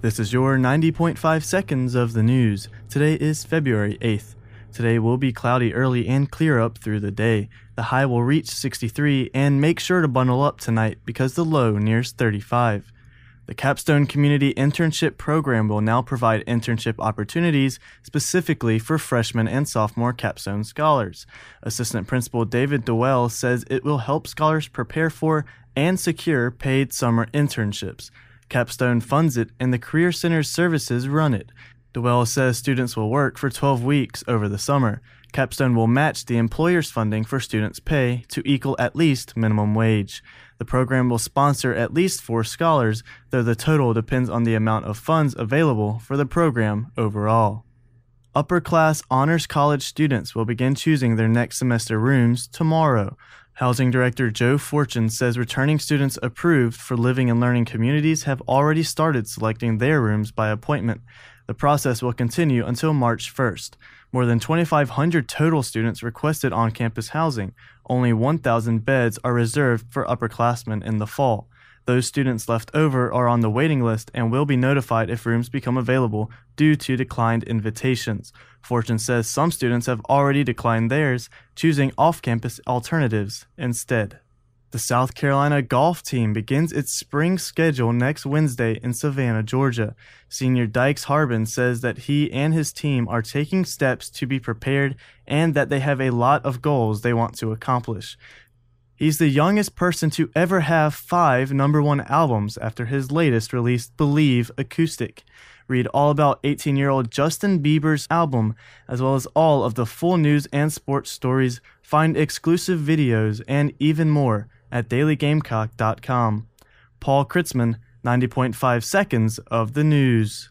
This is your 90.5 seconds of the news. Today is February 8th. Today will be cloudy early and clear up through the day. The high will reach 63 and make sure to bundle up tonight because the low nears 35. The Capstone Community Internship Program will now provide internship opportunities specifically for freshman and sophomore Capstone scholars. Assistant Principal David Dewell says it will help scholars prepare for and secure paid summer internships. Capstone funds it and the Career Center's services run it. Dewell says students will work for 12 weeks over the summer. Capstone will match the employer's funding for students' pay to equal at least minimum wage. The program will sponsor at least four scholars, though the total depends on the amount of funds available for the program overall. Upper class honors college students will begin choosing their next semester rooms tomorrow. Housing Director Joe Fortune says returning students approved for living and learning communities have already started selecting their rooms by appointment. The process will continue until March 1st. More than 2,500 total students requested on campus housing. Only 1,000 beds are reserved for upperclassmen in the fall. Those students left over are on the waiting list and will be notified if rooms become available due to declined invitations. Fortune says some students have already declined theirs, choosing off campus alternatives instead. The South Carolina golf team begins its spring schedule next Wednesday in Savannah, Georgia. Senior Dykes Harbin says that he and his team are taking steps to be prepared and that they have a lot of goals they want to accomplish. He's the youngest person to ever have five number one albums after his latest release, Believe Acoustic. Read all about 18 year old Justin Bieber's album, as well as all of the full news and sports stories, find exclusive videos, and even more at dailygamecock.com. Paul Kritzman, 90.5 seconds of the news.